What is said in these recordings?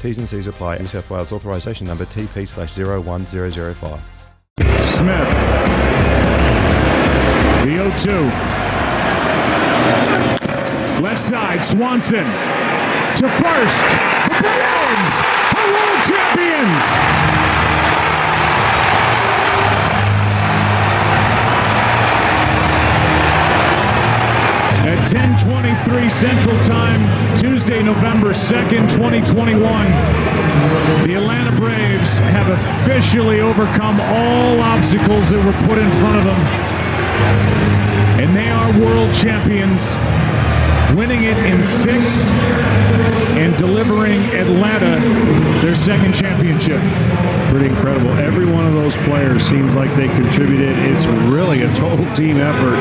T's and C's apply. New South Wales authorisation number TP slash 01005. Smith. The 0 2. Left side, Swanson. To first. The Braves are world champions. 10:23 Central Time, Tuesday, November 2nd, 2021, the Atlanta Braves have officially overcome all obstacles that were put in front of them. And they are world champions, winning it in six and delivering Atlanta their second championship. Pretty incredible. Every one of those players seems like they contributed. It's really a total team effort.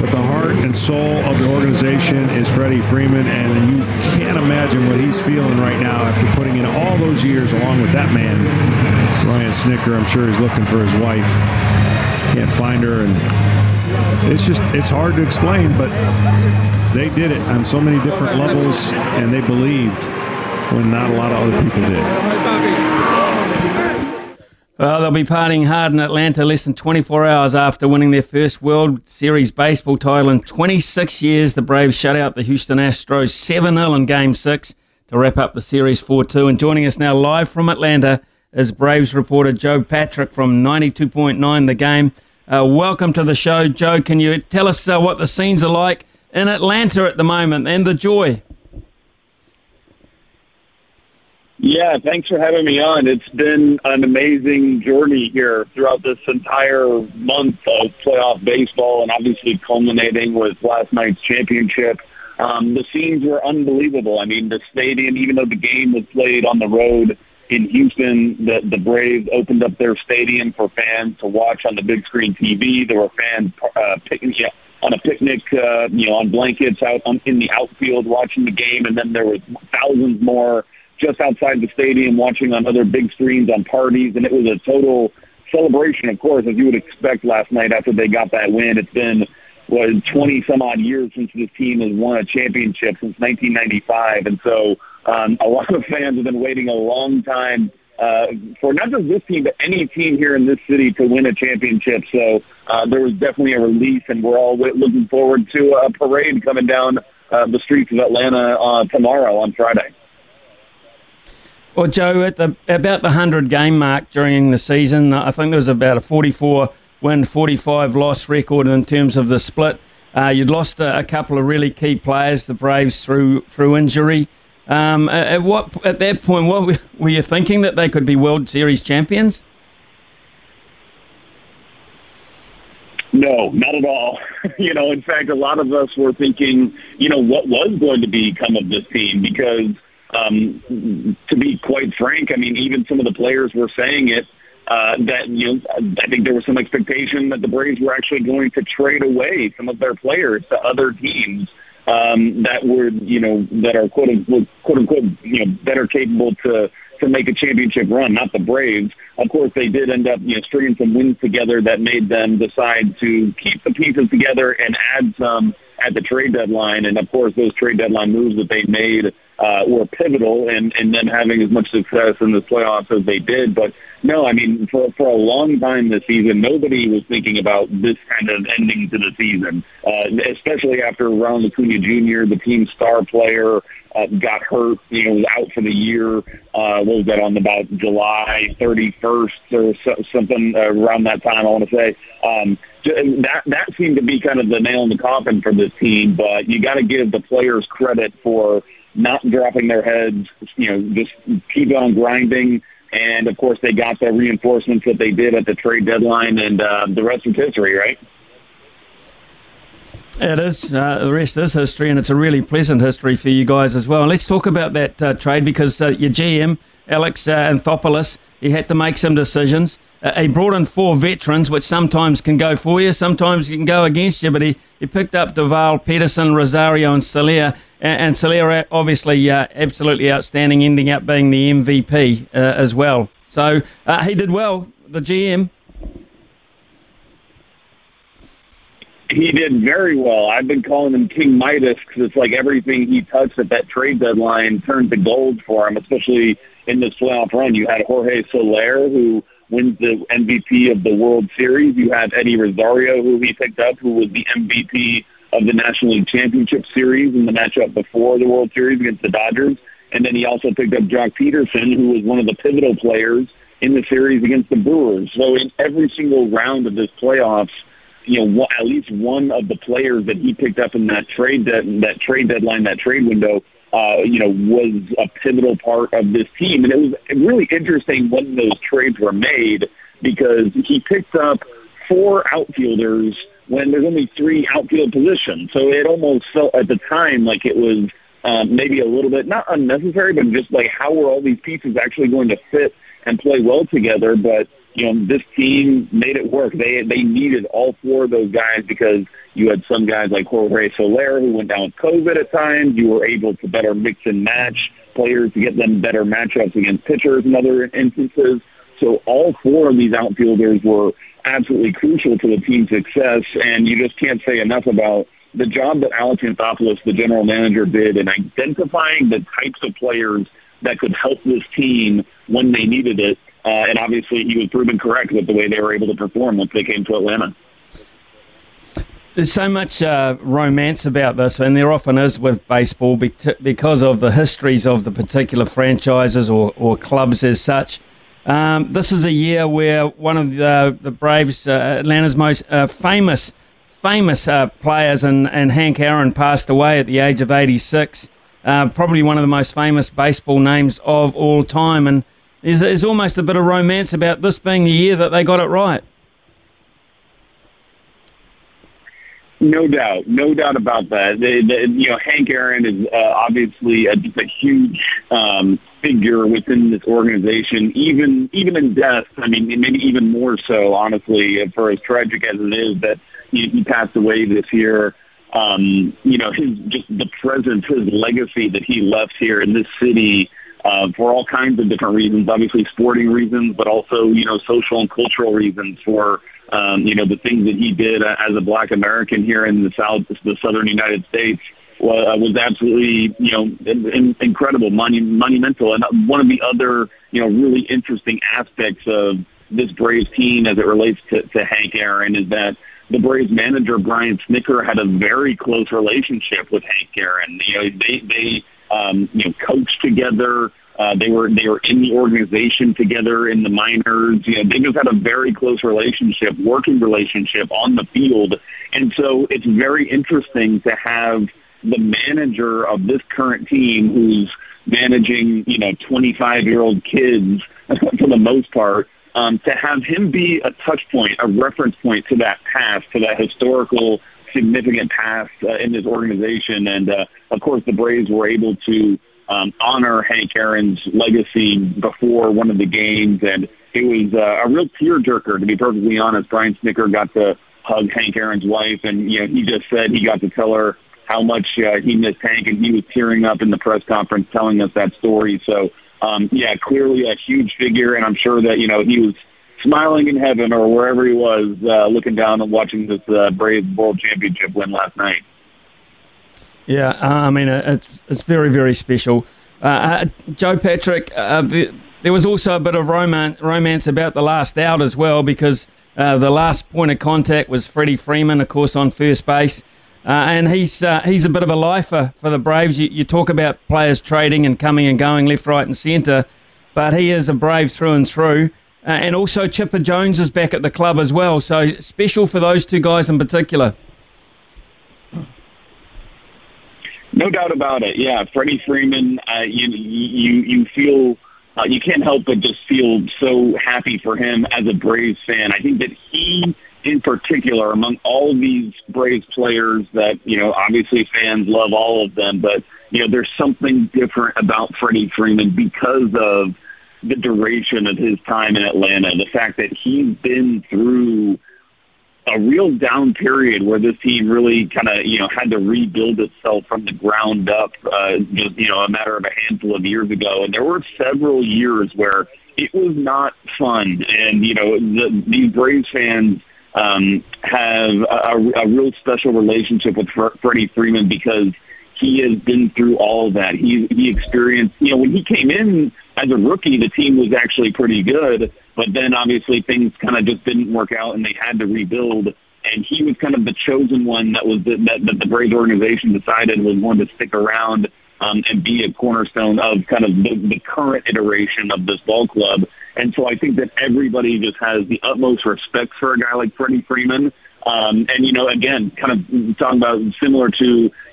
But and soul of the organization is Freddie Freeman, and you can't imagine what he's feeling right now after putting in all those years along with that man, Brian Snitker. I'm sure he's looking for his wife. Can't find her, and it's just it's hard to explain, but they did it on so many different levels, and they believed when not a lot of other people did. Well, they'll be partying hard in Atlanta less than 24 hours after winning their first World Series baseball title in 26 years. The Braves shut out the Houston Astros 7 0 in Game 6 to wrap up the series 4 2. And joining us now live from Atlanta is Braves reporter Joe Patrick from 92.9 The Game. Uh, welcome to the show, Joe. Can you tell us uh, what the scenes are like in Atlanta at the moment and the joy? Yeah, thanks for having me on. It's been an amazing journey here throughout this entire month of playoff baseball and obviously culminating with last night's championship. Um, the scenes were unbelievable. I mean, the stadium, even though the game was played on the road in Houston, the, the Braves opened up their stadium for fans to watch on the big screen TV. There were fans uh, picking, yeah, on a picnic, uh, you know, on blankets out on, in the outfield watching the game, and then there was thousands more just outside the stadium watching on other big screens on parties, and it was a total celebration, of course, as you would expect last night after they got that win. It's been was 20 some odd years since this team has won a championship since 1995, and so um, a lot of fans have been waiting a long time uh, for not just this team, but any team here in this city to win a championship. So uh, there was definitely a relief, and we're all looking forward to a parade coming down uh, the streets of Atlanta uh, tomorrow on Friday. Well, Joe, at the about the hundred game mark during the season, I think there was about a forty-four win, forty-five loss record in terms of the split. Uh, you'd lost a, a, couple of really key players, the Braves, through through injury. Um, at what at that point, what were you thinking that they could be World Series champions? No, not at all. you know, in fact, a lot of us were thinking, you know, what was going to become of this team because um, to be quite frank, I mean, even some of the players were saying it. Uh, that you know, I think there was some expectation that the Braves were actually going to trade away some of their players to other teams um, that were, you know, that are quote unquote, quote unquote, you know, better capable to to make a championship run. Not the Braves. Of course, they did end up, you know, stringing some wins together that made them decide to keep the pieces together and add some at the trade deadline. And of course, those trade deadline moves that they made uh, were pivotal in, in them having as much success in the playoffs as they did. But no, I mean, for, for a long time this season, nobody was thinking about this kind of ending to the season, uh, especially after Ronald Acuna Jr., the team's star player, uh, got hurt, you know, was out for the year. Uh, what was that on about July 31st or so, something around that time? I want to say um, that that seemed to be kind of the nail in the coffin for this team. But you got to give the players credit for not dropping their heads, you know, just keep on grinding. And of course, they got the reinforcements that they did at the trade deadline, and uh, the rest is history, right? It is. Uh, the rest is history, and it's a really pleasant history for you guys as well. And let's talk about that uh, trade because uh, your GM, Alex uh, Anthopoulos. He had to make some decisions. Uh, he brought in four veterans, which sometimes can go for you, sometimes can go against you. But he, he picked up Duvall, Pederson, Rosario, and Soler. And, and Soler, obviously, uh, absolutely outstanding, ending up being the MVP uh, as well. So uh, he did well, the GM. He did very well. I've been calling him King Midas because it's like everything he touched at that trade deadline turned to gold for him, especially in this playoff run. You had Jorge Soler, who wins the MVP of the World Series. You had Eddie Rosario, who he picked up, who was the MVP of the National League Championship Series in the matchup before the World Series against the Dodgers. And then he also picked up Joc Pederson, who was one of the pivotal players in the series against the Brewers. So in every single round of this playoffs, you know, at least one of the players that he picked up in that trade de- that trade deadline, that trade window, uh, you know, was a pivotal part of this team. And it was really interesting when those trades were made because he picked up four outfielders when there's only three outfield positions. So it almost felt at the time like it was um, maybe a little bit not unnecessary, but just like how were all these pieces actually going to fit and play well together? But you know, this team made it work. They they needed all four of those guys because you had some guys like Jorge Soler who went down with COVID at times. You were able to better mix and match players to get them better matchups against pitchers in other instances. So all four of these outfielders were absolutely crucial to the team's success, and you just can't say enough about the job that Alex Anthopoulos, the general manager, did in identifying the types of players that could help this team when they needed it uh, and obviously, he was proven correct with the way they were able to perform once they came to Atlanta. There's so much uh, romance about this, and there often is with baseball because of the histories of the particular franchises or, or clubs as such. Um, this is a year where one of the, the Braves, uh, Atlanta's most uh, famous famous uh, players, and, and Hank Aaron passed away at the age of 86. Uh, probably one of the most famous baseball names of all time, and there's, there's almost a bit of romance about this being the year that they got it right. No doubt, no doubt about that. You know, Hank Aaron is uh, obviously a, a huge um, figure within this organization. Even even in death, I mean, maybe even more so. Honestly, for as tragic as it is that he, he passed away this year, um, you know, his just the presence, his legacy that he left here in this city uh, for all kinds of different reasons, obviously sporting reasons, but also, you know, social and cultural reasons for, um, you know, the things that he did uh, as a black American here in the South, the Southern United States was, uh, was absolutely, you know, in, in, incredible, money, monumental. And one of the other, you know, really interesting aspects of this Braves team as it relates to, to Hank Aaron is that the Braves manager Brian Snitker had a very close relationship with Hank Aaron. You know, they they um, you know, coached together. Uh, they were they were in the organization together in the minors. You know, they just had a very close relationship, working relationship on the field, and so it's very interesting to have the manager of this current team, who's managing you know 25 year old kids for the most part, um, to have him be a touch point, a reference point to that past, to that historical significant past uh, in this organization. And uh, of course, the Braves were able to um, honor Hank Aaron's legacy before one of the games, and it was uh, a real tearjerker. To be perfectly honest, Brian Snitker got to hug Hank Aaron's wife, and you know he just said he got to tell her how much uh, he missed Hank, and he was tearing up in the press conference telling us that story. So, um, yeah, clearly a huge figure, and I'm sure that you know he was smiling in heaven or wherever he was, uh, looking down and watching this uh, Braves World Championship win last night. Yeah, uh, I mean, uh, it's, it's very, very special. Uh, Joe Patrick, the, there was also a bit of romance, romance about the last out as well because the last point of contact was Freddie Freeman, of course, on first base. and he's he's a bit of a lifer for the Braves. You, you talk about players trading and coming and going left, right, and centre, but he is a Brave through and through. Uh, and also Chipper Jones is back at the club as well. So special for those two guys in particular. No doubt about it. Yeah, Freddie Freeman. Uh, you you you feel uh, you can't help but just feel so happy for him as a Braves fan. I think that he, in particular, among all these Braves players, that you know, obviously fans love all of them, but you know, there's something different about Freddie Freeman because of the duration of his time in Atlanta, the fact that he's been through a real down period where this team really kind of you know had to rebuild itself from the ground up uh, just you know a matter of a handful of years ago and there were several years where it was not fun and you know the, these Braves fans um, have a, a real special relationship with Fre- Freddie Freeman because he has been through all of that. He he experienced, you know, when he came in as a rookie, the team was actually pretty good, but then obviously things kind of just didn't work out, and they had to rebuild. And he was kind of the chosen one that was the, that, that the Braves organization decided was going to stick around um, and be a cornerstone of kind of the, the current iteration of this ball club. And so I think that everybody just has the utmost respect for a guy like Freddie Freeman. Um, and, you know, again, kind of talking about similar to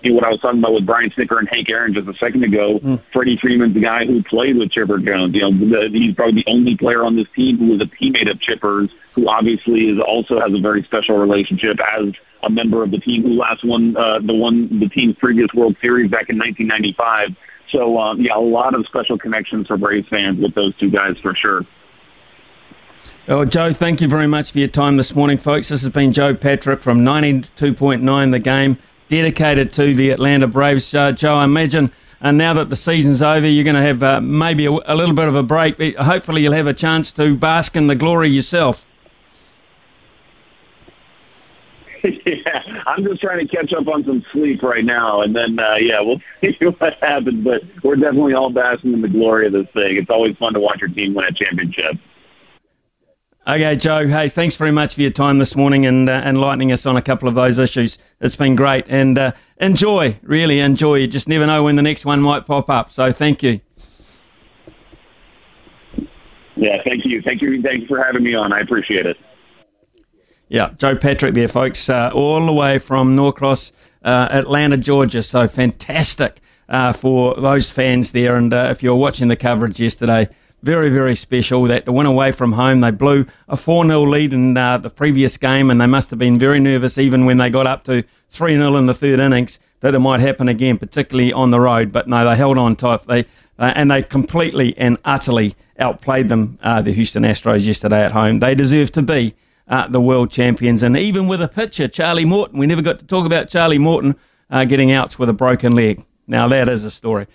you know, what I was talking about with Brian Snitker and Hank Aaron just a second ago, mm. Freddie Freeman's the guy who played with Chipper Jones. You know, the, he's probably the only player on this team who was a teammate of Chipper's, who obviously is also has a very special relationship as a member of the team who last won uh, the one the team's previous World Series back in 1995. So, um, yeah, a lot of special connections for Braves fans with those two guys for sure. Oh, Joe, thank you very much for your time this morning, folks. This has been Joe Patrick from 92.9 The Game, dedicated to the Atlanta Braves. Uh, Joe, I imagine uh, now that the season's over, you're going to have uh, maybe a, a, little bit of a break. but Hopefully, you'll have a chance to bask in the glory yourself. yeah, I'm just trying to catch up on some sleep right now, and then uh, yeah, we'll see what happens. But we're definitely all basking in the glory of this thing. It's always fun to watch your team win a championship. Okay, Joe. Hey, thanks very much for your time this morning and uh, enlightening us on a couple of those issues. It's been great and uh, enjoy, really enjoy. You just never know when the next one might pop up. So thank you. Yeah, thank you, thank you, thank you for having me on. I appreciate it. Yeah, Joe Patrick there, folks, uh, all the way from Norcross, uh, Atlanta, Georgia. So fantastic uh, for those fans there. And uh, if you're watching the coverage yesterday very, very special that they went away from home. They blew a 4 0 lead in uh, the previous game, and they must have been very nervous even when they got up to 3 0 in the third innings that it might happen again, particularly on the road. But no, they held on tight. They, uh, and they completely and utterly outplayed them, uh, the Houston Astros, yesterday at home. They deserve to be uh, the world champions. And even with a pitcher, Charlie Morton, we never got to talk about Charlie Morton uh, getting outs with a broken leg. Now, that is a story.